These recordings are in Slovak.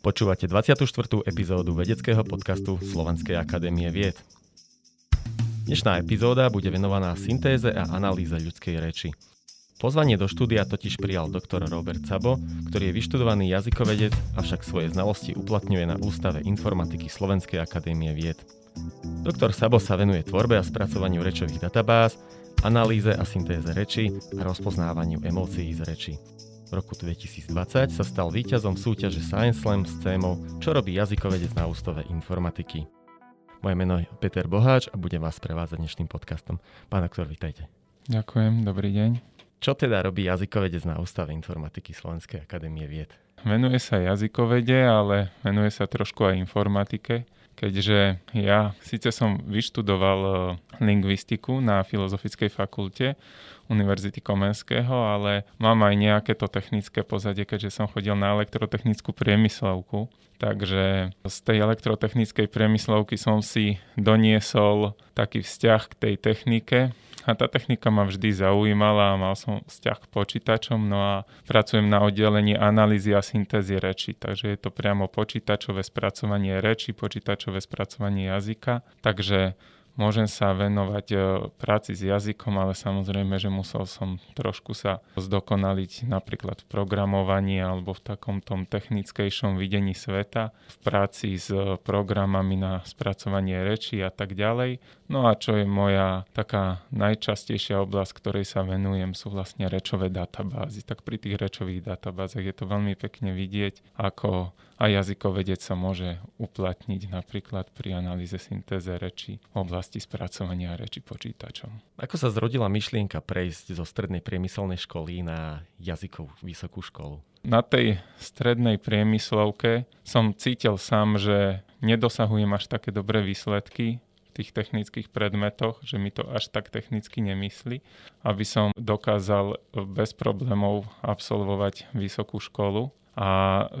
Počúvate 24. epizódu vedeckého podcastu Slovenskej akadémie vied. Dnešná epizóda bude venovaná syntéze a analýze ľudskej reči. Pozvanie do štúdia totiž prijal doktor Robert Sabo, ktorý je vyštudovaný jazykovedec, avšak svoje znalosti uplatňuje na Ústave informatiky Slovenskej akadémie vied. Doktor Sabo sa venuje tvorbe a spracovaniu rečových databáz, analýze a syntéze reči a rozpoznávaniu emócií z reči. V roku 2020 sa stal víťazom súťaže Science Slam s témou Čo robí jazykovedec na ústave informatiky. Moje meno je Peter Boháč a budem vás prevázať dnešným podcastom. Pán doktor, vítajte. Ďakujem, dobrý deň. Čo teda robí jazykovedec na ústave informatiky Slovenskej akadémie vied? Venuje sa jazykovede, ale venuje sa trošku aj informatike keďže ja síce som vyštudoval eh, lingvistiku na Filozofickej fakulte Univerzity Komenského, ale mám aj nejaké to technické pozadie, keďže som chodil na elektrotechnickú priemyslovku. Takže z tej elektrotechnickej priemyslovky som si doniesol taký vzťah k tej technike, a tá technika ma vždy zaujímala a mal som vzťah k počítačom, no a pracujem na oddelení analýzy a syntézy reči, takže je to priamo počítačové spracovanie reči, počítačové spracovanie jazyka, takže môžem sa venovať e, práci s jazykom, ale samozrejme, že musel som trošku sa zdokonaliť napríklad v programovaní alebo v takom tom technickejšom videní sveta, v práci s programami na spracovanie reči a tak ďalej. No a čo je moja taká najčastejšia oblasť, ktorej sa venujem, sú vlastne rečové databázy. Tak pri tých rečových databázach je to veľmi pekne vidieť, ako a jazykovedec sa môže uplatniť napríklad pri analýze syntéze reči v oblasti spracovania reči počítačom. Ako sa zrodila myšlienka prejsť zo strednej priemyselnej školy na jazykovú vysokú školu? Na tej strednej priemyslovke som cítil sám, že nedosahujem až také dobré výsledky v tých technických predmetoch, že mi to až tak technicky nemyslí, aby som dokázal bez problémov absolvovať vysokú školu a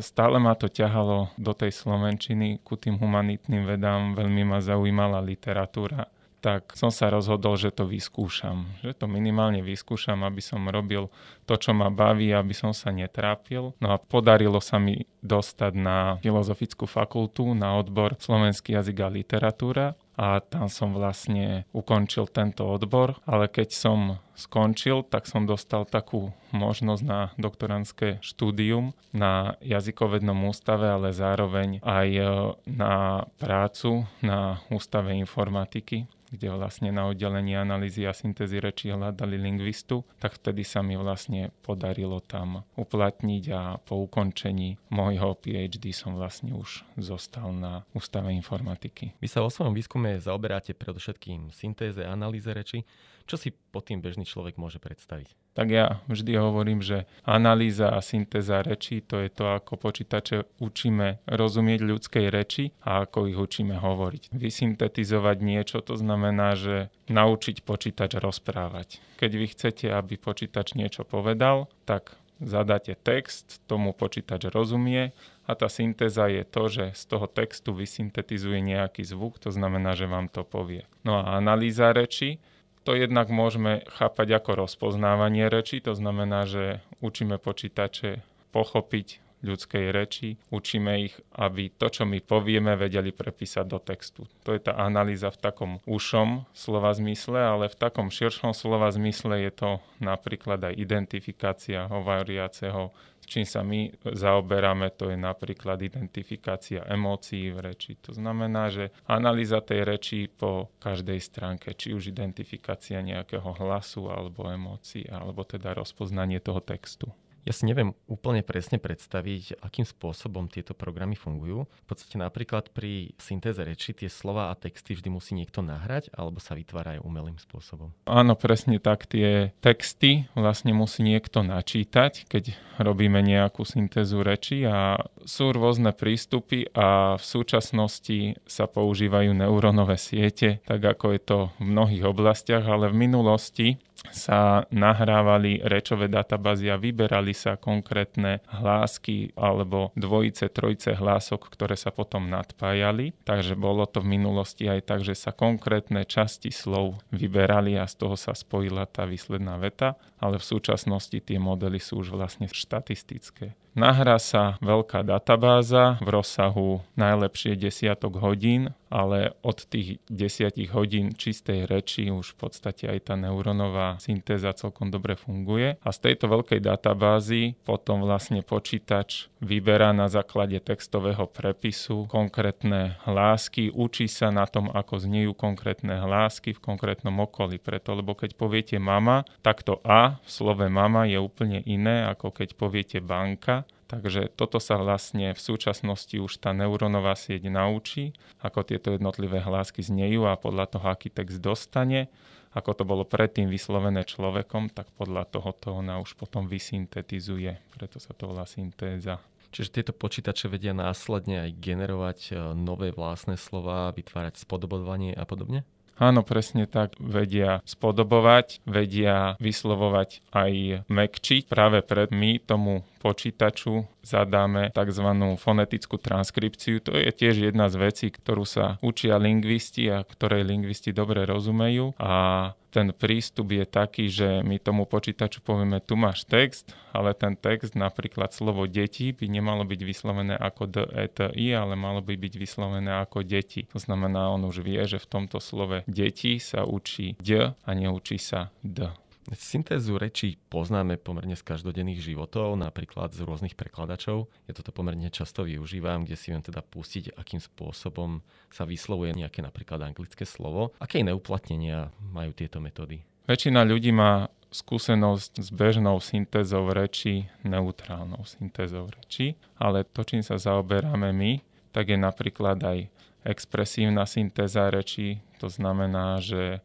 stále ma to ťahalo do tej slovenčiny, ku tým humanitným vedám, veľmi ma zaujímala literatúra tak som sa rozhodol, že to vyskúšam. Že to minimálne vyskúšam, aby som robil to, čo ma baví, aby som sa netrápil. No a podarilo sa mi dostať na Filozofickú fakultu, na odbor Slovenský jazyk a literatúra a tam som vlastne ukončil tento odbor, ale keď som skončil, tak som dostal takú možnosť na doktorantské štúdium na jazykovednom ústave, ale zároveň aj e, na prácu na ústave informatiky kde vlastne na oddelení analýzy a syntézy reči hľadali lingvistu, tak vtedy sa mi vlastne podarilo tam uplatniť a po ukončení môjho PhD som vlastne už zostal na ústave informatiky. Vy sa vo svojom výskume zaoberáte predovšetkým syntéze a analýze reči. Čo si pod tým bežný človek môže predstaviť? Tak ja vždy hovorím, že analýza a syntéza rečí to je to, ako počítače učíme rozumieť ľudskej reči a ako ich učíme hovoriť. Vysyntetizovať niečo to znamená, že naučiť počítač rozprávať. Keď vy chcete, aby počítač niečo povedal, tak zadáte text, tomu počítač rozumie a tá syntéza je to, že z toho textu vysyntetizuje nejaký zvuk, to znamená, že vám to povie. No a analýza reči to jednak môžeme chápať ako rozpoznávanie reči, to znamená, že učíme počítače pochopiť ľudskej reči, učíme ich, aby to, čo my povieme, vedeli prepísať do textu. To je tá analýza v takom ušom slova zmysle, ale v takom širšom slova zmysle je to napríklad aj identifikácia hovoriaceho čím sa my zaoberáme, to je napríklad identifikácia emócií v reči. To znamená, že analýza tej reči po každej stránke, či už identifikácia nejakého hlasu alebo emócií, alebo teda rozpoznanie toho textu. Ja si neviem úplne presne predstaviť, akým spôsobom tieto programy fungujú. V podstate napríklad pri syntéze reči tie slova a texty vždy musí niekto nahrať alebo sa vytvárajú umelým spôsobom. Áno, presne tak. Tie texty vlastne musí niekto načítať, keď robíme nejakú syntézu reči a sú rôzne prístupy a v súčasnosti sa používajú neurónové siete, tak ako je to v mnohých oblastiach, ale v minulosti sa nahrávali rečové databázy a vyberali sa konkrétne hlásky alebo dvojice, trojice hlások, ktoré sa potom nadpájali. Takže bolo to v minulosti aj tak, že sa konkrétne časti slov vyberali a z toho sa spojila tá výsledná veta, ale v súčasnosti tie modely sú už vlastne štatistické. Nahrá sa veľká databáza v rozsahu najlepšie desiatok hodín, ale od tých desiatich hodín čistej reči už v podstate aj tá neurónová syntéza celkom dobre funguje. A z tejto veľkej databázy potom vlastne počítač vyberá na základe textového prepisu konkrétne hlásky, učí sa na tom, ako znejú konkrétne hlásky v konkrétnom okolí. Preto, lebo keď poviete mama, tak to A v slove mama je úplne iné, ako keď poviete banka Takže toto sa vlastne v súčasnosti už tá neurónová sieť naučí, ako tieto jednotlivé hlásky znejú a podľa toho, aký text dostane, ako to bolo predtým vyslovené človekom, tak podľa toho to ona už potom vysyntetizuje. Preto sa to volá syntéza. Čiže tieto počítače vedia následne aj generovať e, nové vlastné slova, vytvárať spodobovanie a podobne? Áno, presne tak. Vedia spodobovať, vedia vyslovovať aj mekčiť. Práve pred my tomu počítaču zadáme tzv. fonetickú transkripciu. To je tiež jedna z vecí, ktorú sa učia lingvisti a ktorej lingvisti dobre rozumejú. A ten prístup je taký, že my tomu počítaču povieme, tu máš text, ale ten text, napríklad slovo deti, by nemalo byť vyslovené ako d, e, t, i, ale malo by byť vyslovené ako deti. To znamená, on už vie, že v tomto slove deti sa učí d a neučí sa d. Syntézu rečí poznáme pomerne z každodenných životov, napríklad z rôznych prekladačov. Ja toto pomerne často využívam, kde si viem teda pustiť, akým spôsobom sa vyslovuje nejaké napríklad anglické slovo. Aké iné uplatnenia majú tieto metódy? Väčšina ľudí má skúsenosť s bežnou syntézou reči, neutrálnou syntézou reči, ale to, čím sa zaoberáme my, tak je napríklad aj expresívna syntéza reči, to znamená, že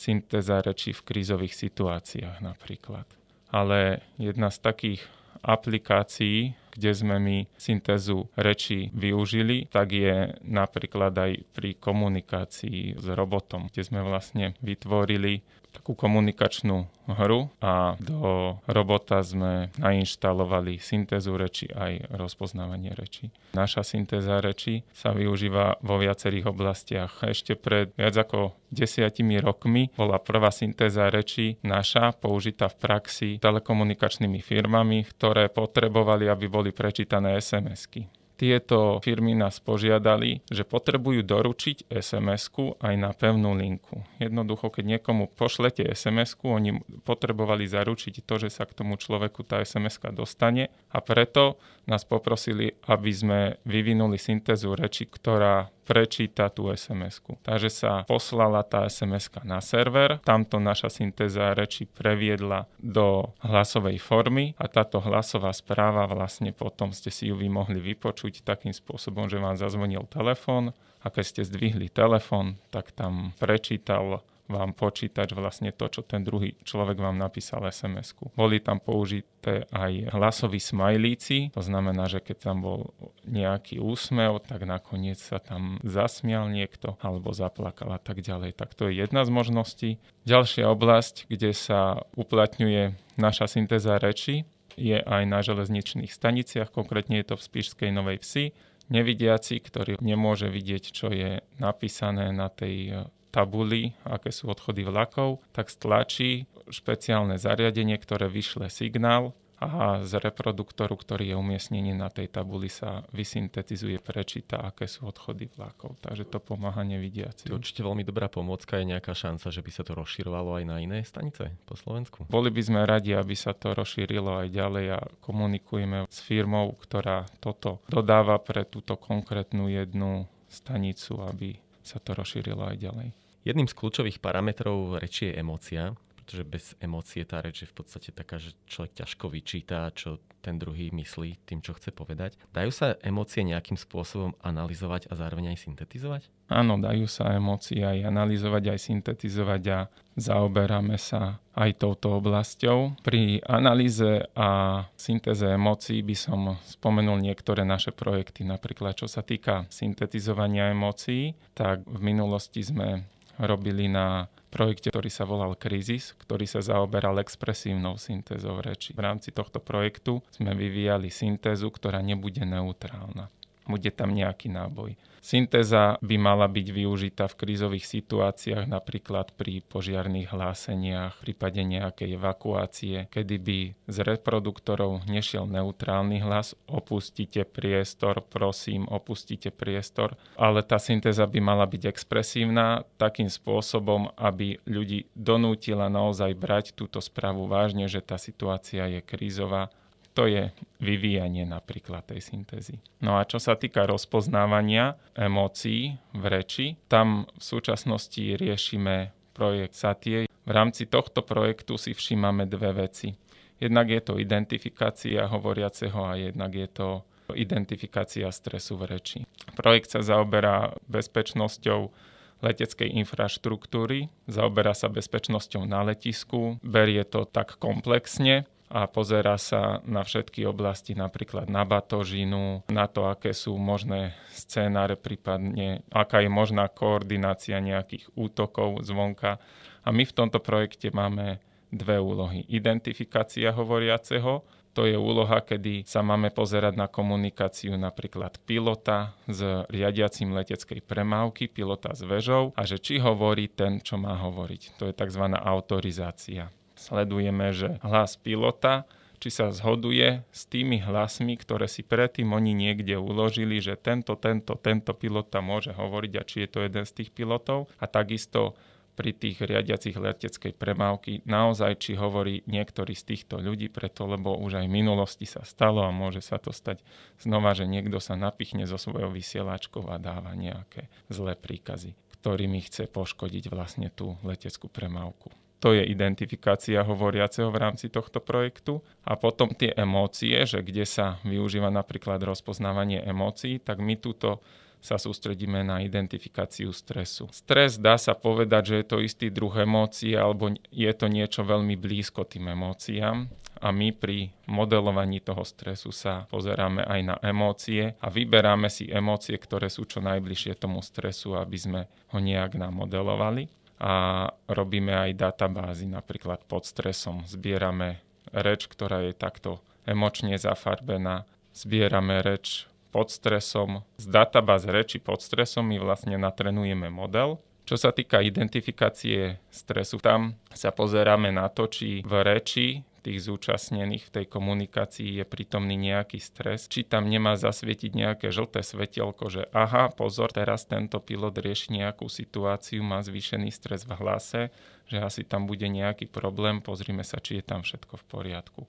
syntéza reči v krízových situáciách napríklad. Ale jedna z takých aplikácií, kde sme my syntézu reči využili, tak je napríklad aj pri komunikácii s robotom, kde sme vlastne vytvorili takú komunikačnú hru a do robota sme nainštalovali syntézu reči aj rozpoznávanie reči. Naša syntéza reči sa využíva vo viacerých oblastiach. Ešte pred viac ako desiatimi rokmi bola prvá syntéza reči naša použitá v praxi telekomunikačnými firmami, ktoré potrebovali, aby boli prečítané SMS-ky tieto firmy nás požiadali, že potrebujú doručiť SMS-ku aj na pevnú linku. Jednoducho, keď niekomu pošlete SMS-ku, oni potrebovali zaručiť to, že sa k tomu človeku tá SMS-ka dostane a preto nás poprosili, aby sme vyvinuli syntézu reči, ktorá prečíta tú SMS-ku. Takže sa poslala tá SMS na server, tamto naša syntéza reči previedla do hlasovej formy a táto hlasová správa vlastne potom ste si ju vy mohli vypočuť takým spôsobom, že vám zazvonil telefón a keď ste zdvihli telefón, tak tam prečítal vám počítať vlastne to, čo ten druhý človek vám napísal SMS-ku. Boli tam použité aj hlasoví smajlíci, to znamená, že keď tam bol nejaký úsmev, tak nakoniec sa tam zasmial niekto alebo zaplakal a tak ďalej. Tak to je jedna z možností. Ďalšia oblasť, kde sa uplatňuje naša syntéza reči, je aj na železničných staniciach, konkrétne je to v Spišskej Novej Vsi. Nevidiaci, ktorý nemôže vidieť, čo je napísané na tej tabuli, aké sú odchody vlakov, tak stlačí špeciálne zariadenie, ktoré vyšle signál a z reproduktoru, ktorý je umiestnený na tej tabuli, sa vysyntetizuje, prečíta, aké sú odchody vlakov. Takže to pomáha nevidiaci. To určite veľmi dobrá pomocka. Je nejaká šanca, že by sa to rozširovalo aj na iné stanice po Slovensku? Boli by sme radi, aby sa to rozšírilo aj ďalej a komunikujeme s firmou, ktorá toto dodáva pre túto konkrétnu jednu stanicu, aby sa to rozšírilo aj ďalej. Jedným z kľúčových parametrov reči je emócia, pretože bez emócie tá reč je v podstate taká, že človek ťažko vyčíta, čo ten druhý myslí tým, čo chce povedať. Dajú sa emócie nejakým spôsobom analyzovať a zároveň aj syntetizovať? Áno, dajú sa emócie aj analyzovať, aj syntetizovať a zaoberáme sa aj touto oblasťou. Pri analýze a syntéze emócií by som spomenul niektoré naše projekty. Napríklad, čo sa týka syntetizovania emócií, tak v minulosti sme robili na projekte, ktorý sa volal Krizis, ktorý sa zaoberal expresívnou syntézou reči. V rámci tohto projektu sme vyvíjali syntézu, ktorá nebude neutrálna. Bude tam nejaký náboj. Syntéza by mala byť využitá v krízových situáciách, napríklad pri požiarných hláseniach, v prípade nejakej evakuácie, kedy by z reproduktorov nešiel neutrálny hlas, opustite priestor, prosím, opustite priestor, ale tá syntéza by mala byť expresívna takým spôsobom, aby ľudí donútila naozaj brať túto správu vážne, že tá situácia je krízová to je vyvíjanie napríklad tej syntézy. No a čo sa týka rozpoznávania emócií v reči, tam v súčasnosti riešime projekt Satie. V rámci tohto projektu si všímame dve veci. Jednak je to identifikácia hovoriaceho a jednak je to identifikácia stresu v reči. Projekt sa zaoberá bezpečnosťou leteckej infraštruktúry, zaoberá sa bezpečnosťou na letisku, berie to tak komplexne a pozera sa na všetky oblasti, napríklad na batožinu, na to, aké sú možné scénáre, prípadne aká je možná koordinácia nejakých útokov zvonka. A my v tomto projekte máme dve úlohy. Identifikácia hovoriaceho, to je úloha, kedy sa máme pozerať na komunikáciu napríklad pilota s riadiacím leteckej premávky, pilota s vežou a že či hovorí ten, čo má hovoriť. To je tzv. autorizácia sledujeme, že hlas pilota či sa zhoduje s tými hlasmi, ktoré si predtým oni niekde uložili, že tento, tento, tento pilota môže hovoriť a či je to jeden z tých pilotov. A takisto pri tých riadiacich leteckej premávky naozaj, či hovorí niektorý z týchto ľudí, preto lebo už aj v minulosti sa stalo a môže sa to stať znova, že niekto sa napichne zo svojou vysielačkou a dáva nejaké zlé príkazy, ktorými chce poškodiť vlastne tú leteckú premávku. To je identifikácia hovoriaceho v rámci tohto projektu. A potom tie emócie, že kde sa využíva napríklad rozpoznávanie emócií, tak my túto sa sústredíme na identifikáciu stresu. Stres dá sa povedať, že je to istý druh emócií alebo je to niečo veľmi blízko tým emóciám a my pri modelovaní toho stresu sa pozeráme aj na emócie a vyberáme si emócie, ktoré sú čo najbližšie tomu stresu, aby sme ho nejak namodelovali a robíme aj databázy, napríklad pod stresom. Zbierame reč, ktorá je takto emočne zafarbená. Zbierame reč pod stresom. Z databáz reči pod stresom my vlastne natrenujeme model. Čo sa týka identifikácie stresu, tam sa pozeráme na to, či v reči tých zúčastnených v tej komunikácii je prítomný nejaký stres, či tam nemá zasvietiť nejaké žlté svetielko, že aha, pozor, teraz tento pilot rieši nejakú situáciu, má zvýšený stres v hlase, že asi tam bude nejaký problém, pozrime sa, či je tam všetko v poriadku.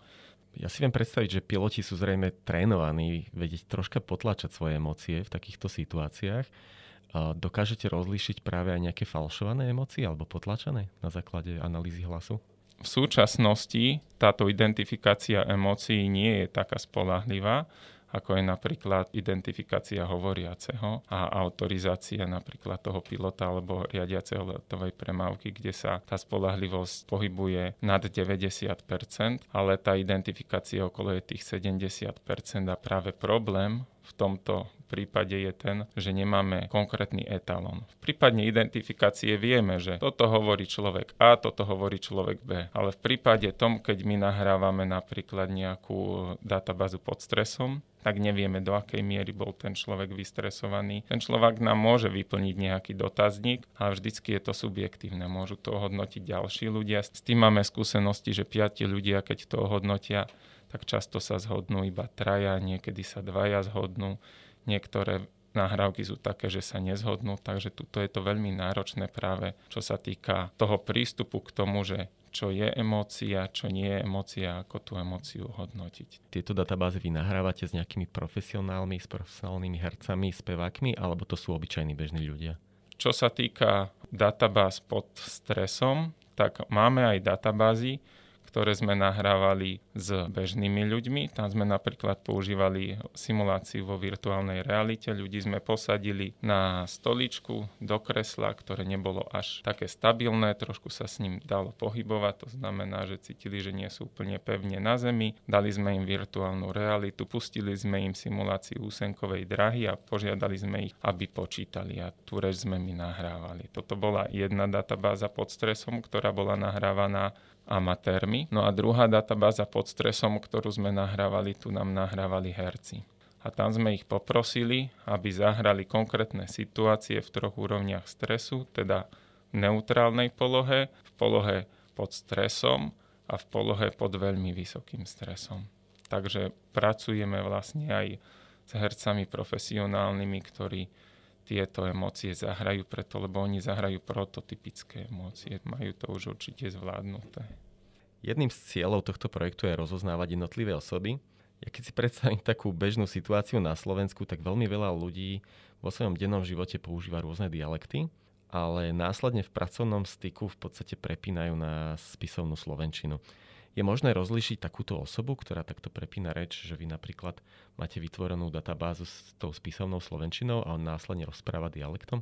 Ja si viem predstaviť, že piloti sú zrejme trénovaní vedieť troška potlačať svoje emócie v takýchto situáciách. Dokážete rozlíšiť práve aj nejaké falšované emócie alebo potlačené na základe analýzy hlasu? V súčasnosti táto identifikácia emócií nie je taká spolahlivá, ako je napríklad identifikácia hovoriaceho a autorizácia napríklad toho pilota alebo riadiaceho letovej premávky, kde sa tá spolahlivosť pohybuje nad 90%, ale tá identifikácia okolo je tých 70% a práve problém v tomto prípade je ten, že nemáme konkrétny etalón. V prípadne identifikácie vieme, že toto hovorí človek A, toto hovorí človek B. Ale v prípade tom, keď my nahrávame napríklad nejakú databázu pod stresom, tak nevieme, do akej miery bol ten človek vystresovaný. Ten človek nám môže vyplniť nejaký dotazník, ale vždycky je to subjektívne. Môžu to hodnotiť ďalší ľudia. S tým máme skúsenosti, že piati ľudia, keď to hodnotia, tak často sa zhodnú iba traja, niekedy sa dvaja zhodnú, niektoré nahrávky sú také, že sa nezhodnú, takže tuto je to veľmi náročné práve, čo sa týka toho prístupu k tomu, že čo je emócia, čo nie je emócia, ako tú emóciu hodnotiť. Tieto databázy vy nahrávate s nejakými profesionálmi, s profesionálnymi hercami, spevákmi, alebo to sú obyčajní bežní ľudia? Čo sa týka databáz pod stresom, tak máme aj databázy, ktoré sme nahrávali s bežnými ľuďmi. Tam sme napríklad používali simuláciu vo virtuálnej realite. Ľudí sme posadili na stoličku do kresla, ktoré nebolo až také stabilné, trošku sa s ním dalo pohybovať, to znamená, že cítili, že nie sú úplne pevne na zemi. Dali sme im virtuálnu realitu, pustili sme im simuláciu úsenkovej drahy a požiadali sme ich, aby počítali a tú reč sme mi nahrávali. Toto bola jedna databáza pod stresom, ktorá bola nahrávaná amatérmi. No a druhá databáza pod stresom, ktorú sme nahrávali, tu nám nahrávali herci. a tam sme ich poprosili, aby zahrali konkrétne situácie v troch úrovniach stresu, teda v neutrálnej polohe, v polohe pod stresom a v polohe pod veľmi vysokým stresom. Takže pracujeme vlastne aj s hercami profesionálnymi, ktorí tieto emócie zahrajú preto, lebo oni zahrajú prototypické emócie. Majú to už určite zvládnuté. Jedným z cieľov tohto projektu je rozoznávať jednotlivé osoby, ja keď si predstavím takú bežnú situáciu na Slovensku, tak veľmi veľa ľudí vo svojom dennom živote používa rôzne dialekty, ale následne v pracovnom styku v podstate prepínajú na spisovnú slovenčinu. Je možné rozlišiť takúto osobu, ktorá takto prepína reč, že vy napríklad máte vytvorenú databázu s tou spisovnou slovenčinou a on následne rozpráva dialektom?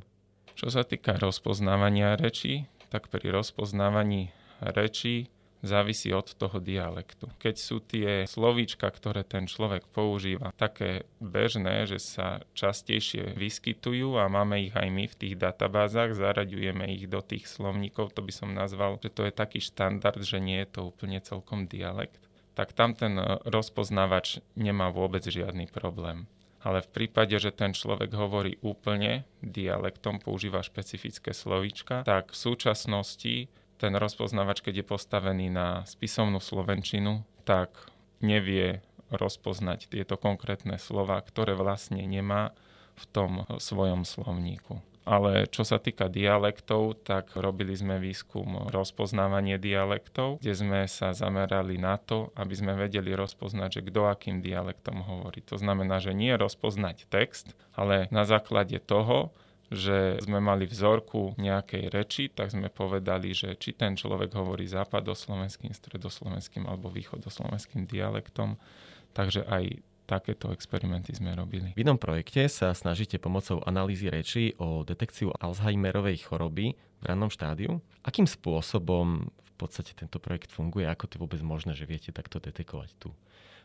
Čo sa týka rozpoznávania rečí, tak pri rozpoznávaní rečí závisí od toho dialektu. Keď sú tie slovíčka, ktoré ten človek používa, také bežné, že sa častejšie vyskytujú a máme ich aj my v tých databázach, zaraďujeme ich do tých slovníkov, to by som nazval, že to je taký štandard, že nie je to úplne celkom dialekt, tak tam ten rozpoznávač nemá vôbec žiadny problém. Ale v prípade, že ten človek hovorí úplne dialektom, používa špecifické slovíčka, tak v súčasnosti ten rozpoznávač, keď je postavený na spisovnú slovenčinu, tak nevie rozpoznať tieto konkrétne slova, ktoré vlastne nemá v tom svojom slovníku. Ale čo sa týka dialektov, tak robili sme výskum rozpoznávanie dialektov, kde sme sa zamerali na to, aby sme vedeli rozpoznať, že kto akým dialektom hovorí. To znamená, že nie rozpoznať text, ale na základe toho že sme mali vzorku nejakej reči, tak sme povedali, že či ten človek hovorí západoslovenským, stredoslovenským alebo východoslovenským dialektom. Takže aj takéto experimenty sme robili. V jednom projekte sa snažíte pomocou analýzy reči o detekciu Alzheimerovej choroby v rannom štádiu. Akým spôsobom v podstate tento projekt funguje? Ako to vôbec možné, že viete takto detekovať tú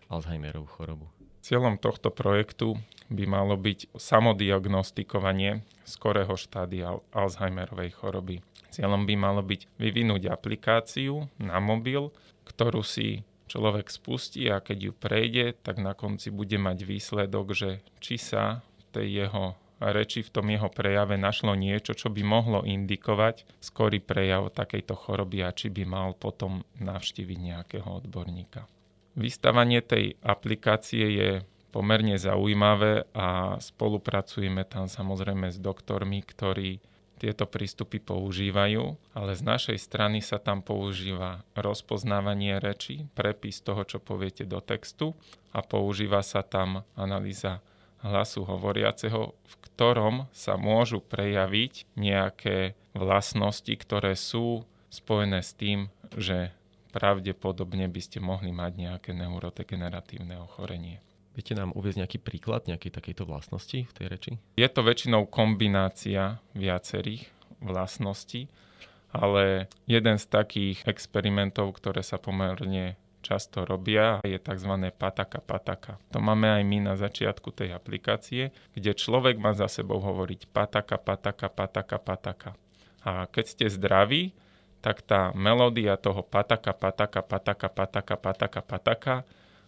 Alzheimerovú chorobu? Cieľom tohto projektu by malo byť samodiagnostikovanie skorého štádia Alzheimerovej choroby. Cieľom by malo byť vyvinúť aplikáciu na mobil, ktorú si človek spustí a keď ju prejde, tak na konci bude mať výsledok, že či sa v tej jeho reči, v tom jeho prejave našlo niečo, čo by mohlo indikovať skorý prejav takejto choroby a či by mal potom navštíviť nejakého odborníka. Vystavanie tej aplikácie je pomerne zaujímavé a spolupracujeme tam samozrejme s doktormi, ktorí tieto prístupy používajú, ale z našej strany sa tam používa rozpoznávanie reči, prepis toho, čo poviete do textu a používa sa tam analýza hlasu hovoriaceho, v ktorom sa môžu prejaviť nejaké vlastnosti, ktoré sú spojené s tým, že pravdepodobne by ste mohli mať nejaké neurodegeneratívne ochorenie. Viete nám uvieť nejaký príklad nejakej takejto vlastnosti v tej reči? Je to väčšinou kombinácia viacerých vlastností, ale jeden z takých experimentov, ktoré sa pomerne často robia, je tzv. pataka pataka. To máme aj my na začiatku tej aplikácie, kde človek má za sebou hovoriť pataka pataka pataka pataka. A keď ste zdraví, tak tá melódia toho pataka, pataka, pataka, pataka, pataka, pataka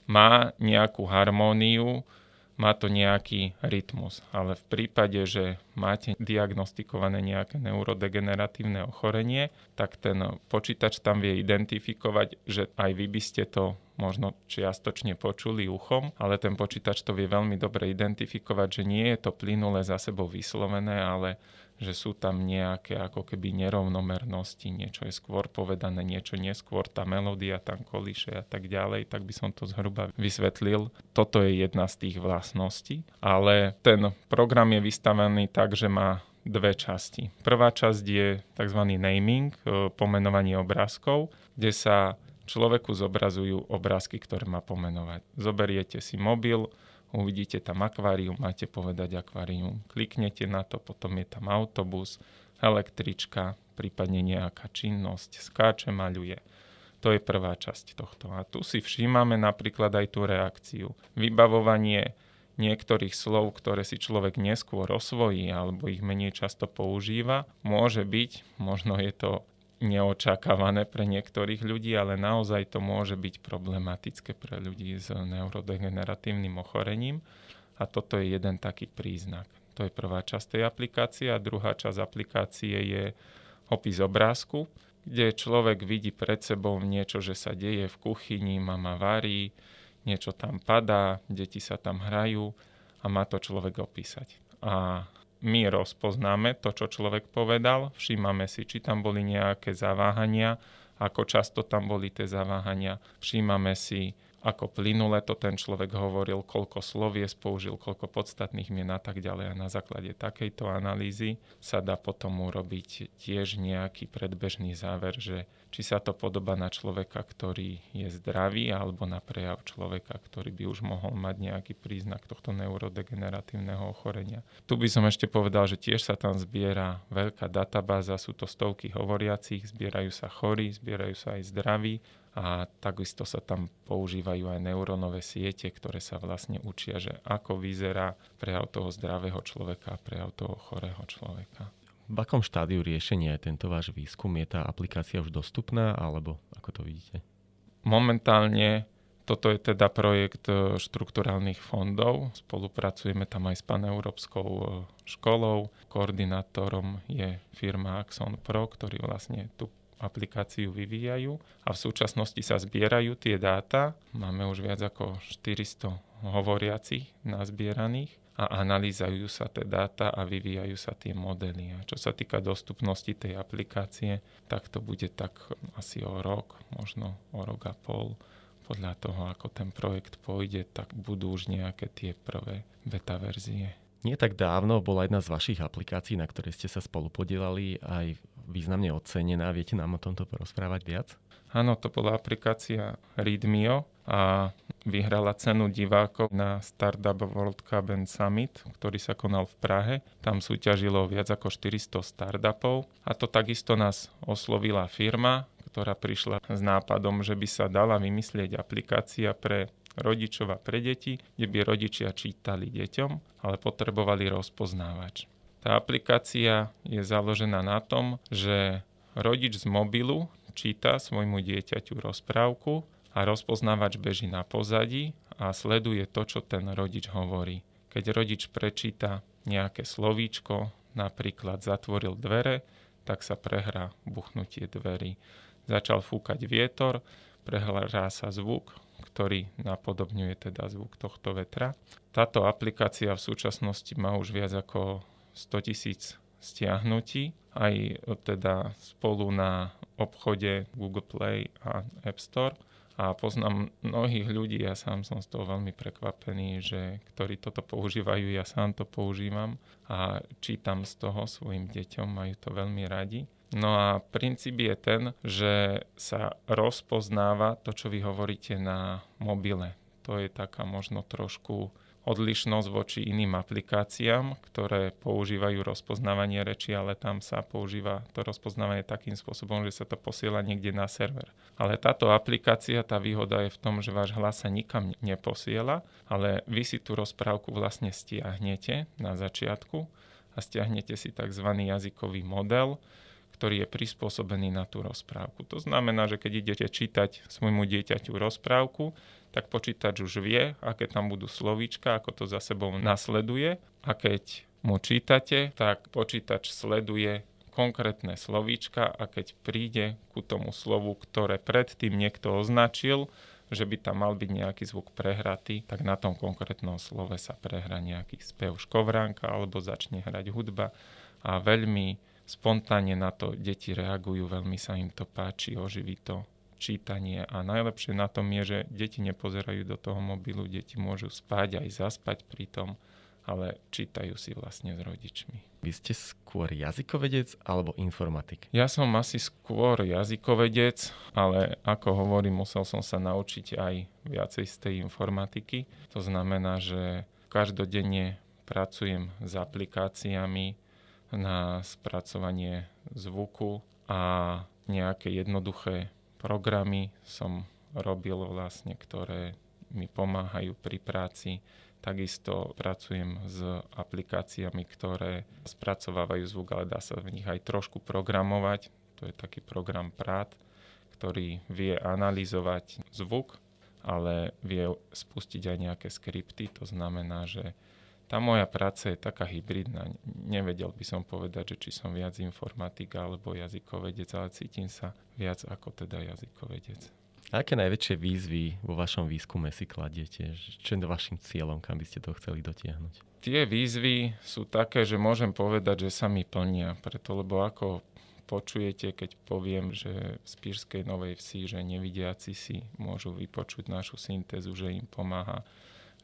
má nejakú harmóniu, má to nejaký rytmus. Ale v prípade, že máte diagnostikované nejaké neurodegeneratívne ochorenie, tak ten počítač tam vie identifikovať, že aj vy by ste to možno čiastočne počuli uchom, ale ten počítač to vie veľmi dobre identifikovať, že nie je to plynule za sebou vyslovené, ale že sú tam nejaké ako keby nerovnomernosti, niečo je skôr povedané, niečo neskôr, tá melódia tam kolíše a tak ďalej, tak by som to zhruba vysvetlil. Toto je jedna z tých vlastností, ale ten program je vystavený tak, že má dve časti. Prvá časť je tzv. naming, e, pomenovanie obrázkov, kde sa človeku zobrazujú obrázky, ktoré má pomenovať. Zoberiete si mobil, uvidíte tam akvárium, máte povedať akvárium, kliknete na to, potom je tam autobus, električka, prípadne nejaká činnosť, skáče, maľuje. To je prvá časť tohto. A tu si všímame napríklad aj tú reakciu. Vybavovanie niektorých slov, ktoré si človek neskôr osvojí alebo ich menej často používa, môže byť, možno je to neočakávané pre niektorých ľudí, ale naozaj to môže byť problematické pre ľudí s neurodegeneratívnym ochorením. A toto je jeden taký príznak. To je prvá časť tej aplikácie a druhá časť aplikácie je opis obrázku, kde človek vidí pred sebou niečo, že sa deje v kuchyni, mama varí, niečo tam padá, deti sa tam hrajú a má to človek opísať. A my rozpoznáme to, čo človek povedal, všímame si, či tam boli nejaké zaváhania, ako často tam boli tie zaváhania, všímame si, ako plynule to ten človek hovoril, koľko slovies použil, koľko podstatných mien a tak ďalej. A na základe takejto analýzy sa dá potom urobiť tiež nejaký predbežný záver, že či sa to podoba na človeka, ktorý je zdravý, alebo na prejav človeka, ktorý by už mohol mať nejaký príznak tohto neurodegeneratívneho ochorenia. Tu by som ešte povedal, že tiež sa tam zbiera veľká databáza, sú to stovky hovoriacich, zbierajú sa chorí, zbierajú sa aj zdraví a takisto sa tam používajú aj neurónové siete, ktoré sa vlastne učia, že ako vyzerá prejav toho zdravého človeka a prejav toho chorého človeka. V akom štádiu riešenia je tento váš výskum? Je tá aplikácia už dostupná, alebo ako to vidíte? Momentálne toto je teda projekt e, štrukturálnych fondov. Spolupracujeme tam aj s paneurópskou e, školou. Koordinátorom je firma Axon Pro, ktorý vlastne tú aplikáciu vyvíjajú a v súčasnosti sa zbierajú tie dáta. Máme už viac ako 400 hovoriacich nazbieraných a analýzajú sa tie dáta a vyvíjajú sa tie modely. A čo sa týka dostupnosti tej aplikácie, tak to bude tak asi o rok, možno o rok a pol. Podľa toho, ako ten projekt pôjde, tak budú už nejaké tie prvé beta verzie. Nie tak dávno bola jedna z vašich aplikácií, na ktorej ste sa spolu podielali, aj významne ocenená. Viete nám o tomto porozprávať viac? Áno, to bola aplikácia Readmio a vyhrala cenu divákov na Startup World Cup and Summit, ktorý sa konal v Prahe. Tam súťažilo viac ako 400 startupov a to takisto nás oslovila firma, ktorá prišla s nápadom, že by sa dala vymyslieť aplikácia pre rodičov a pre deti, kde by rodičia čítali deťom, ale potrebovali rozpoznávač. Tá aplikácia je založená na tom, že rodič z mobilu číta svojmu dieťaťu rozprávku a rozpoznávač beží na pozadí a sleduje to, čo ten rodič hovorí. Keď rodič prečíta nejaké slovíčko, napríklad zatvoril dvere, tak sa prehrá buchnutie dverí. Začal fúkať vietor, prehrá sa zvuk, ktorý napodobňuje teda zvuk tohto vetra. Táto aplikácia v súčasnosti má už viac ako 100 tisíc stiahnutí, aj teda spolu na obchode Google Play a App Store. A poznám mnohých ľudí, ja sám som z toho veľmi prekvapený, že ktorí toto používajú, ja sám to používam a čítam z toho svojim deťom, majú to veľmi radi. No a princíp je ten, že sa rozpoznáva to, čo vy hovoríte na mobile. To je taká možno trošku odlišnosť voči iným aplikáciám, ktoré používajú rozpoznávanie reči, ale tam sa používa to rozpoznávanie takým spôsobom, že sa to posiela niekde na server. Ale táto aplikácia, tá výhoda je v tom, že váš hlas sa nikam neposiela, ale vy si tú rozprávku vlastne stiahnete na začiatku a stiahnete si tzv. jazykový model, ktorý je prispôsobený na tú rozprávku. To znamená, že keď idete čítať svojmu dieťaťu rozprávku, tak počítač už vie, aké tam budú slovíčka, ako to za sebou nasleduje. A keď mu čítate, tak počítač sleduje konkrétne slovíčka a keď príde ku tomu slovu, ktoré predtým niekto označil, že by tam mal byť nejaký zvuk prehratý, tak na tom konkrétnom slove sa prehra nejaký spev škovránka alebo začne hrať hudba. A veľmi spontánne na to deti reagujú, veľmi sa im to páči, oživí to čítanie a najlepšie na tom je, že deti nepozerajú do toho mobilu, deti môžu spať aj zaspať pri tom, ale čítajú si vlastne s rodičmi. Vy ste skôr jazykovedec alebo informatik? Ja som asi skôr jazykovedec, ale ako hovorím, musel som sa naučiť aj viacej z tej informatiky. To znamená, že každodenne pracujem s aplikáciami na spracovanie zvuku a nejaké jednoduché programy som robil vlastne, ktoré mi pomáhajú pri práci. Takisto pracujem s aplikáciami, ktoré spracovávajú zvuk, ale dá sa v nich aj trošku programovať. To je taký program PRAT, ktorý vie analyzovať zvuk ale vie spustiť aj nejaké skripty. To znamená, že tá moja práca je taká hybridná. Nevedel by som povedať, že či som viac informatika alebo jazykovedec, ale cítim sa viac ako teda jazykovedec. A aké najväčšie výzvy vo vašom výskume si kladiete? Čo je vašim cieľom, kam by ste to chceli dotiahnuť? Tie výzvy sú také, že môžem povedať, že sa mi plnia. Preto, lebo ako počujete, keď poviem, že v Spírskej Novej Vsi, že nevidiaci si môžu vypočuť našu syntézu, že im pomáha,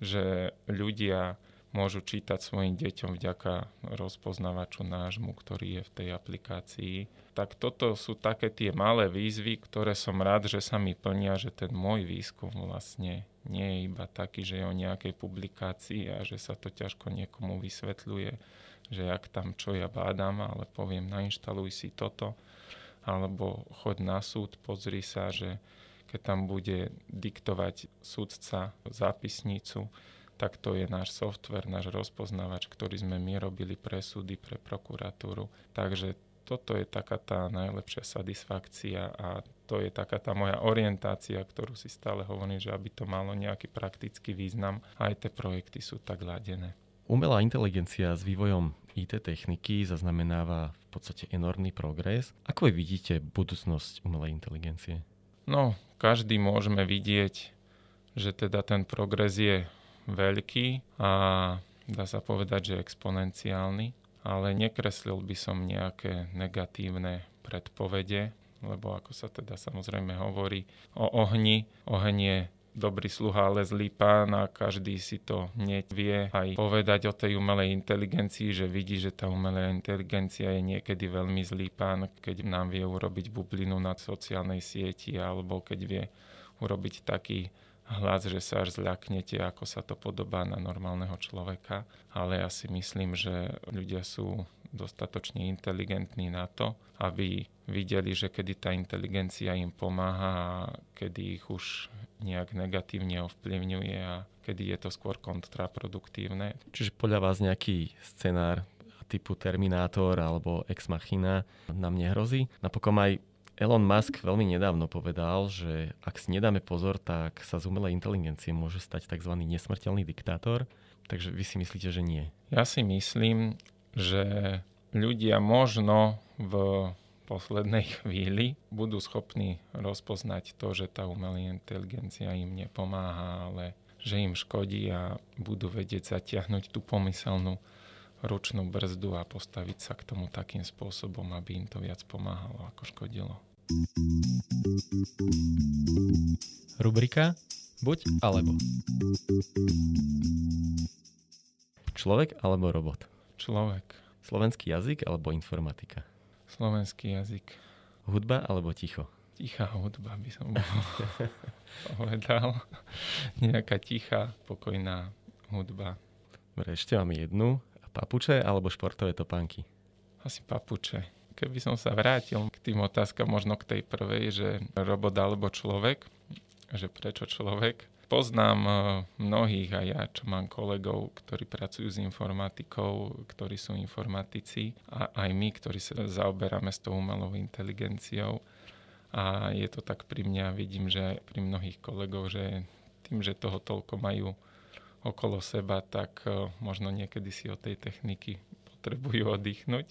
že ľudia môžu čítať svojim deťom vďaka rozpoznávaču nášmu, ktorý je v tej aplikácii. Tak toto sú také tie malé výzvy, ktoré som rád, že sa mi plnia, že ten môj výskum vlastne nie je iba taký, že je o nejakej publikácii a že sa to ťažko niekomu vysvetľuje, že jak tam čo ja bádam, ale poviem nainštaluj si toto, alebo choď na súd, pozri sa, že keď tam bude diktovať súdca zápisnicu, tak to je náš software, náš rozpoznávač, ktorý sme my robili pre súdy, pre prokuratúru. Takže toto je taká tá najlepšia satisfakcia a to je taká tá moja orientácia, ktorú si stále hovorím, že aby to malo nejaký praktický význam, aj tie projekty sú tak ladené. Umelá inteligencia s vývojom IT techniky zaznamenáva v podstate enormný progres. Ako vy vidíte budúcnosť umelej inteligencie? No, každý môžeme vidieť, že teda ten progres je veľký a dá sa povedať, že exponenciálny, ale nekreslil by som nejaké negatívne predpovede, lebo ako sa teda samozrejme hovorí o ohni, oheň je dobrý sluha, ale zlý pán a každý si to vie aj povedať o tej umelej inteligencii, že vidí, že tá umelá inteligencia je niekedy veľmi zlý pán, keď nám vie urobiť bublinu na sociálnej sieti alebo keď vie urobiť taký hlas, že sa až zľaknete, ako sa to podobá na normálneho človeka, ale ja si myslím, že ľudia sú dostatočne inteligentní na to, aby videli, že kedy tá inteligencia im pomáha a kedy ich už nejak negatívne ovplyvňuje a kedy je to skôr kontraproduktívne. Čiže podľa vás nejaký scenár typu Terminátor alebo Ex Machina nám nehrozí? Napokon aj Elon Musk veľmi nedávno povedal, že ak si nedáme pozor, tak sa z umelej inteligencie môže stať tzv. nesmrteľný diktátor. Takže vy si myslíte, že nie? Ja si myslím, že ľudia možno v poslednej chvíli budú schopní rozpoznať to, že tá umelá inteligencia im nepomáha, ale že im škodí a budú vedieť zatiahnuť tú pomyselnú ručnú brzdu a postaviť sa k tomu takým spôsobom, aby im to viac pomáhalo ako škodilo. Rubrika Buď alebo. Človek alebo robot? Človek. Slovenský jazyk alebo informatika? Slovenský jazyk. Hudba alebo ticho? Tichá hudba by som povedal. Nejaká tichá, pokojná hudba. Dobre, ešte mám jednu. Papuče alebo športové topánky? Asi papuče. Keby som sa vrátil k tým otázkam, možno k tej prvej, že robot alebo človek, že prečo človek. Poznám e, mnohých aj ja, čo mám kolegov, ktorí pracujú s informatikou, ktorí sú informatici a aj my, ktorí sa zaoberáme s tou umelou inteligenciou. A je to tak pri mňa, vidím, že pri mnohých kolegov, že tým, že toho toľko majú okolo seba, tak e, možno niekedy si od tej techniky potrebujú oddychnúť.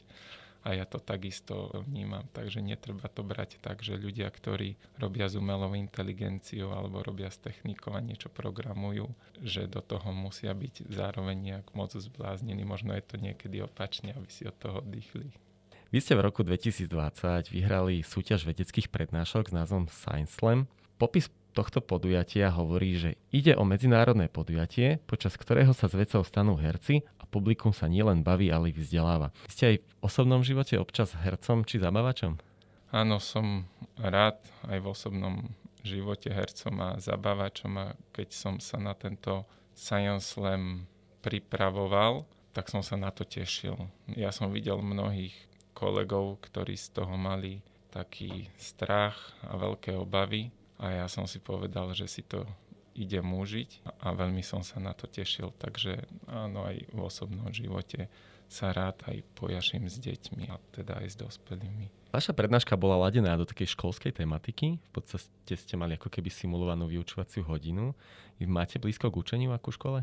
A ja to takisto vnímam. Takže netreba to brať tak, že ľudia, ktorí robia s umelou inteligenciou alebo robia s technikou a niečo programujú, že do toho musia byť zároveň nejak moc zbláznení. Možno je to niekedy opačne, aby si od toho oddychli. Vy ste v roku 2020 vyhrali súťaž vedeckých prednášok s názvom Science Slam. Popis tohto podujatia hovorí, že ide o medzinárodné podujatie, počas ktorého sa s vecou stanú herci a publikum sa nielen baví, ale i vzdeláva. Ste aj v osobnom živote občas hercom či zabávačom? Áno, som rád aj v osobnom živote hercom a zabávačom a keď som sa na tento Science Slam pripravoval, tak som sa na to tešil. Ja som videl mnohých kolegov, ktorí z toho mali taký strach a veľké obavy a ja som si povedal, že si to idem užiť a veľmi som sa na to tešil. Takže áno, aj v osobnom živote sa rád aj pojaším s deťmi a teda aj s dospelými. Vaša prednáška bola ladená do takej školskej tematiky. V podstate ste mali ako keby simulovanú vyučovaciu hodinu. Máte blízko k učeniu ako škole?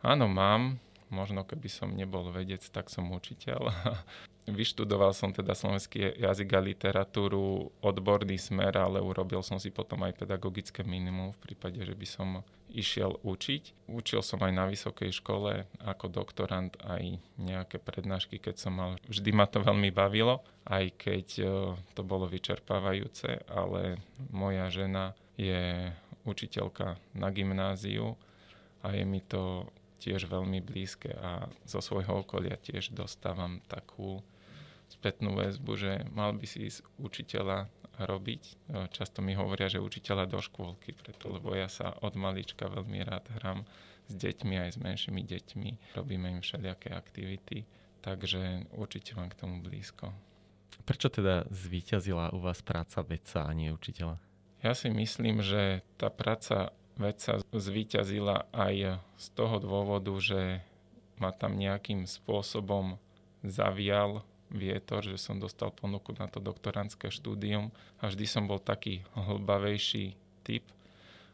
Áno, mám. Možno keby som nebol vedec, tak som učiteľ. Vyštudoval som teda slovenský jazyk a literatúru, odborný smer, ale urobil som si potom aj pedagogické minimum v prípade, že by som išiel učiť. Učil som aj na vysokej škole ako doktorant aj nejaké prednášky, keď som mal. Vždy ma to veľmi bavilo, aj keď e, to bolo vyčerpávajúce, ale moja žena je učiteľka na gymnáziu a je mi to tiež veľmi blízke a zo svojho okolia tiež dostávam takú spätnú väzbu, že mal by si ísť učiteľa robiť. Často mi hovoria, že učiteľa do škôlky, preto lebo ja sa od malička veľmi rád hrám s deťmi aj s menšími deťmi. Robíme im všelijaké aktivity, takže určite mám k tomu blízko. Prečo teda zvíťazila u vás práca vedca a nie učiteľa? Ja si myslím, že tá práca vedca zvíťazila aj z toho dôvodu, že ma tam nejakým spôsobom zavial vietor, že som dostal ponuku na to doktorantské štúdium a vždy som bol taký hlbavejší typ.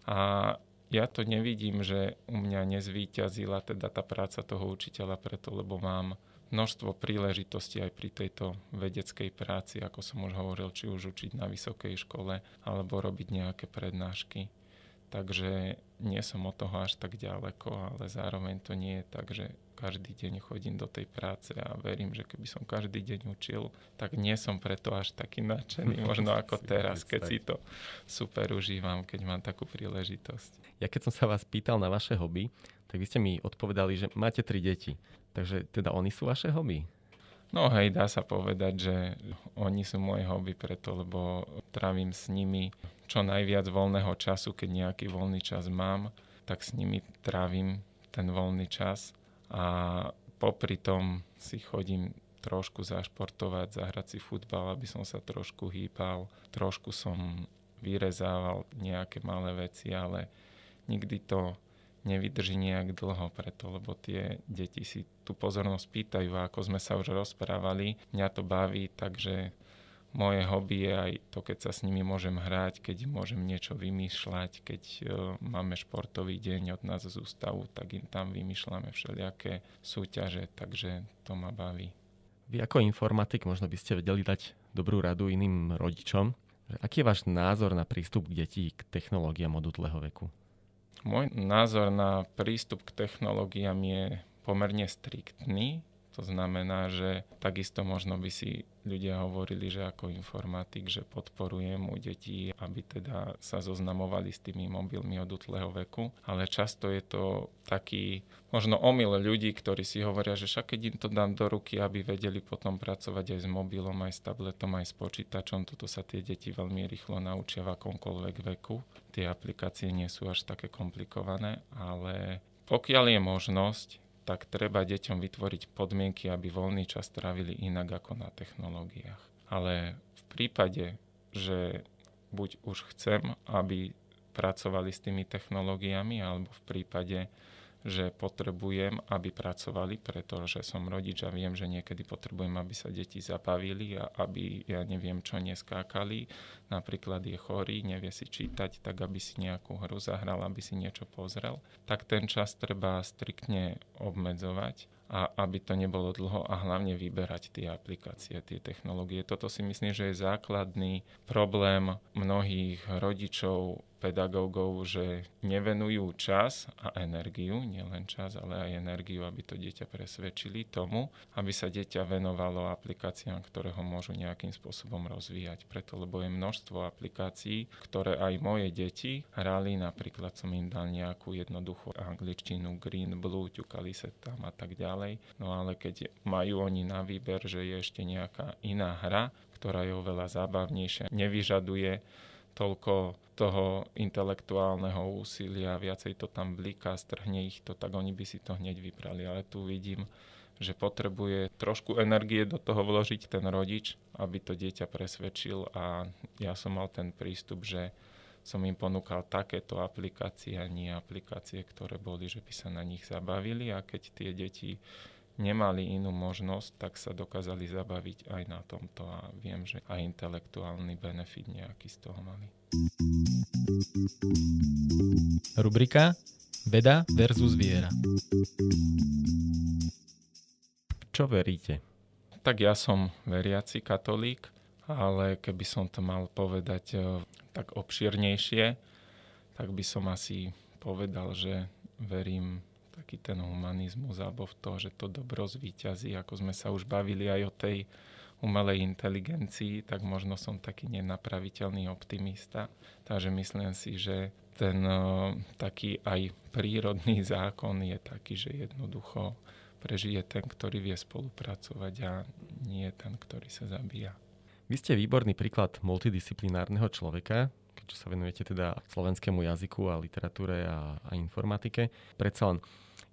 A ja to nevidím, že u mňa nezvýťazila teda tá práca toho učiteľa preto, lebo mám množstvo príležitostí aj pri tejto vedeckej práci, ako som už hovoril, či už učiť na vysokej škole alebo robiť nejaké prednášky. Takže nie som od toho až tak ďaleko, ale zároveň to nie je tak, že každý deň chodím do tej práce a verím, že keby som každý deň učil, tak nie som preto až taký nadšený, možno ako teraz, keď si to super užívam, keď mám takú príležitosť. Ja keď som sa vás pýtal na vaše hobby, tak vy ste mi odpovedali, že máte tri deti. Takže teda oni sú vaše hobby? No hej, dá sa povedať, že oni sú moje hobby preto, lebo trávim s nimi čo najviac voľného času, keď nejaký voľný čas mám, tak s nimi trávim ten voľný čas. A popri tom si chodím trošku zašportovať, zahrať si futbal, aby som sa trošku hýpal, trošku som vyrezával nejaké malé veci, ale nikdy to nevydrží nejak dlho preto, lebo tie deti si tú pozornosť pýtajú a ako sme sa už rozprávali, mňa to baví, takže moje hobby je aj to, keď sa s nimi môžem hrať, keď môžem niečo vymýšľať, keď uh, máme športový deň od nás z ústavu, tak im tam vymýšľame všelijaké súťaže, takže to ma baví. Vy ako informatik možno by ste vedeli dať dobrú radu iným rodičom. Aký je váš názor na prístup k detí k technológiám od útleho veku? Môj názor na prístup k technológiám je pomerne striktný. To znamená, že takisto možno by si ľudia hovorili, že ako informatik, že podporujem u detí, aby teda sa zoznamovali s tými mobilmi od útleho veku. Ale často je to taký možno omyl ľudí, ktorí si hovoria, že však keď im to dám do ruky, aby vedeli potom pracovať aj s mobilom, aj s tabletom, aj s počítačom, toto sa tie deti veľmi rýchlo naučia v akomkoľvek veku. Tie aplikácie nie sú až také komplikované, ale pokiaľ je možnosť, tak treba deťom vytvoriť podmienky, aby voľný čas trávili inak ako na technológiách. Ale v prípade, že buď už chcem, aby pracovali s tými technológiami, alebo v prípade, že potrebujem, aby pracovali, pretože som rodič a viem, že niekedy potrebujem, aby sa deti zapavili a aby, ja neviem čo, neskákali. Napríklad je chorý, nevie si čítať, tak aby si nejakú hru zahral, aby si niečo pozrel. Tak ten čas treba striktne obmedzovať a aby to nebolo dlho a hlavne vyberať tie aplikácie, tie technológie. Toto si myslím, že je základný problém mnohých rodičov, pedagógov, že nevenujú čas a energiu, nielen čas, ale aj energiu, aby to dieťa presvedčili tomu, aby sa dieťa venovalo aplikáciám, ktoré ho môžu nejakým spôsobom rozvíjať. Preto, lebo je množstvo aplikácií, ktoré aj moje deti hrali, napríklad som im dal nejakú jednoduchú angličtinu, green, blue, ťukali sa tam a tak ďalej. No ale keď majú oni na výber, že je ešte nejaká iná hra, ktorá je oveľa zábavnejšia, nevyžaduje toľko toho intelektuálneho úsilia, viacej to tam bliká, strhne ich to, tak oni by si to hneď vybrali. Ale tu vidím, že potrebuje trošku energie do toho vložiť ten rodič, aby to dieťa presvedčil a ja som mal ten prístup, že som im ponúkal takéto aplikácie a nie aplikácie, ktoré boli, že by sa na nich zabavili a keď tie deti nemali inú možnosť, tak sa dokázali zabaviť aj na tomto a viem, že aj intelektuálny benefit nejaký z toho mali. Rubrika Veda versus viera. Čo veríte? Tak ja som veriaci katolík, ale keby som to mal povedať e, tak obširnejšie, tak by som asi povedal, že verím taký ten humanizmus alebo v to, že to dobro zvíťazí, ako sme sa už bavili aj o tej umelej inteligencii, tak možno som taký nenapraviteľný optimista. Takže myslím si, že ten uh, taký aj prírodný zákon je taký, že jednoducho prežije ten, ktorý vie spolupracovať a nie ten, ktorý sa zabíja. Vy ste výborný príklad multidisciplinárneho človeka, keďže sa venujete teda slovenskému jazyku a literatúre a, a informatike. Predsa len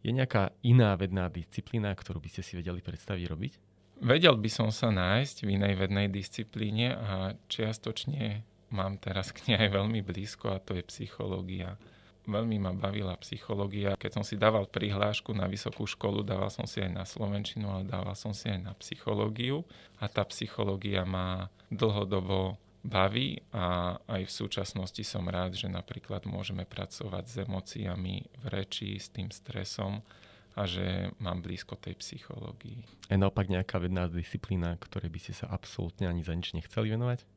je nejaká iná vedná disciplína, ktorú by ste si vedeli predstaviť robiť? Vedel by som sa nájsť v inej vednej disciplíne a čiastočne mám teraz k nej aj veľmi blízko a to je psychológia. Veľmi ma bavila psychológia. Keď som si dával prihlášku na vysokú školu, dával som si aj na slovenčinu, ale dával som si aj na psychológiu. A tá psychológia ma dlhodobo baví a aj v súčasnosti som rád, že napríklad môžeme pracovať s emóciami v reči, s tým stresom a že mám blízko tej psychológii. Je naopak nejaká vedná disciplína, ktorej by ste sa absolútne ani za nič nechceli venovať?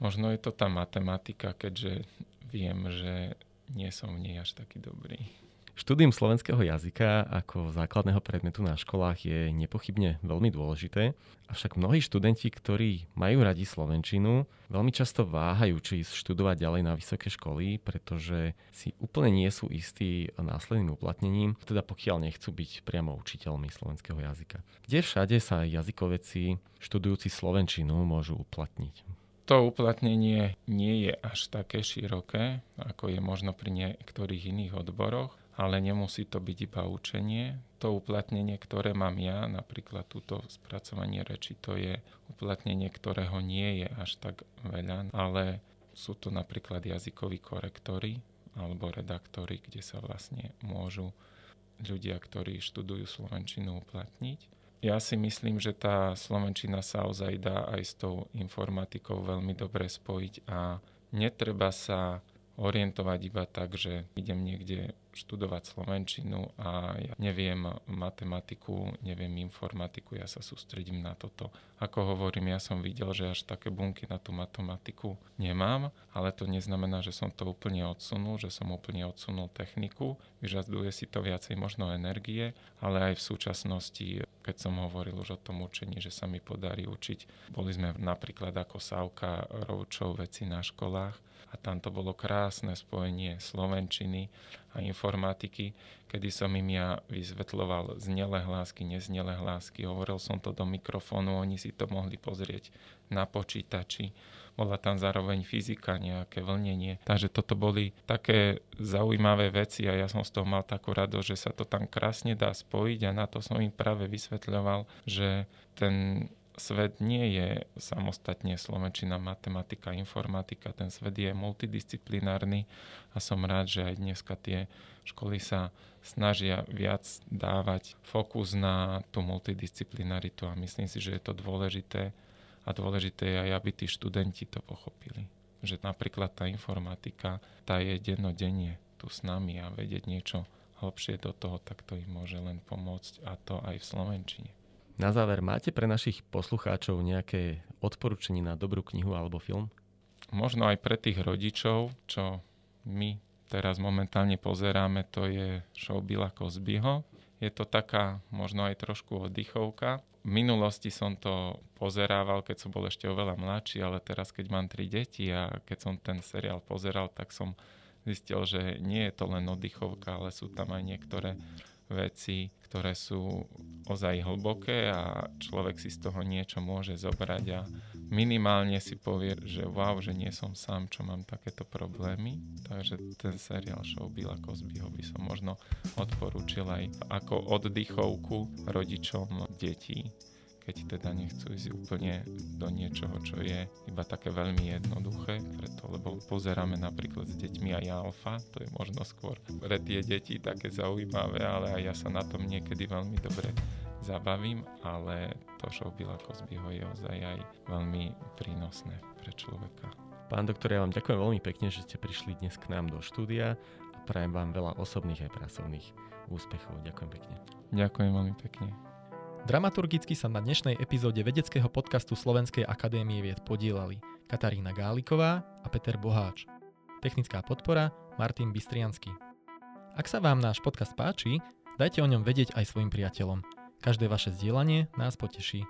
Možno je to tá matematika, keďže viem, že nie som v nej až taký dobrý. Štúdium slovenského jazyka ako základného predmetu na školách je nepochybne veľmi dôležité, avšak mnohí študenti, ktorí majú radi slovenčinu, veľmi často váhajú, či ísť študovať ďalej na vysoké školy, pretože si úplne nie sú istí následným uplatnením, teda pokiaľ nechcú byť priamo učiteľmi slovenského jazyka. Kde všade sa jazykoveci študujúci slovenčinu môžu uplatniť? to uplatnenie nie je až také široké, ako je možno pri niektorých iných odboroch ale nemusí to byť iba učenie. To uplatnenie, ktoré mám ja, napríklad túto spracovanie reči, to je uplatnenie, ktorého nie je až tak veľa, ale sú to napríklad jazykoví korektory alebo redaktory, kde sa vlastne môžu ľudia, ktorí študujú slovenčinu, uplatniť. Ja si myslím, že tá slovenčina sa ozaj dá aj s tou informatikou veľmi dobre spojiť a netreba sa orientovať iba tak, že idem niekde študovať slovenčinu a ja neviem matematiku, neviem informatiku, ja sa sústredím na toto. Ako hovorím, ja som videl, že až také bunky na tú matematiku nemám, ale to neznamená, že som to úplne odsunul, že som úplne odsunul techniku. Vyžaduje si to viacej možno energie, ale aj v súčasnosti, keď som hovoril už o tom učení, že sa mi podarí učiť, boli sme napríklad ako Sávka Roučov veci na školách a tam to bolo krásne spojenie slovenčiny a informatiky, kedy som im ja vysvetloval znele hlásky, neznele hlásky, hovoril som to do mikrofónu, oni si to mohli pozrieť na počítači. Bola tam zároveň fyzika, nejaké vlnenie. Takže toto boli také zaujímavé veci a ja som z toho mal takú rado, že sa to tam krásne dá spojiť a na to som im práve vysvetľoval, že ten svet nie je samostatne slovenčina, matematika, informatika. Ten svet je multidisciplinárny a som rád, že aj dneska tie školy sa snažia viac dávať fokus na tú multidisciplinaritu a myslím si, že je to dôležité a dôležité je aj, aby tí študenti to pochopili. Že napríklad tá informatika, tá je dennodenne tu s nami a vedieť niečo hlbšie do toho, tak to im môže len pomôcť a to aj v Slovenčine. Na záver, máte pre našich poslucháčov nejaké odporúčanie na dobrú knihu alebo film? Možno aj pre tých rodičov, čo my teraz momentálne pozeráme, to je show Billa Cosbyho. Je to taká možno aj trošku oddychovka. V minulosti som to pozerával, keď som bol ešte oveľa mladší, ale teraz, keď mám tri deti a keď som ten seriál pozeral, tak som zistil, že nie je to len oddychovka, ale sú tam aj niektoré veci, ktoré sú ozaj hlboké a človek si z toho niečo môže zobrať a minimálne si povie, že wow, že nie som sám, čo mám takéto problémy. Takže ten seriál show Billa Cosbyho by som možno odporúčil aj ako oddychovku rodičom detí keď teda nechcú ísť úplne do niečoho, čo je iba také veľmi jednoduché, preto lebo pozeráme napríklad s deťmi aj alfa, to je možno skôr pre tie deti také zaujímavé, ale aj ja sa na tom niekedy veľmi dobre zabavím, ale to show Billa Cosbyho je ozaj aj veľmi prínosné pre človeka. Pán doktor, ja vám ďakujem veľmi pekne, že ste prišli dnes k nám do štúdia a prajem vám veľa osobných aj pracovných úspechov. Ďakujem pekne. Ďakujem veľmi pekne. Dramaturgicky sa na dnešnej epizóde vedeckého podcastu Slovenskej akadémie vied podielali Katarína Gáliková a Peter Boháč. Technická podpora Martin Bystriansky. Ak sa vám náš podcast páči, dajte o ňom vedieť aj svojim priateľom. Každé vaše zdieľanie nás poteší.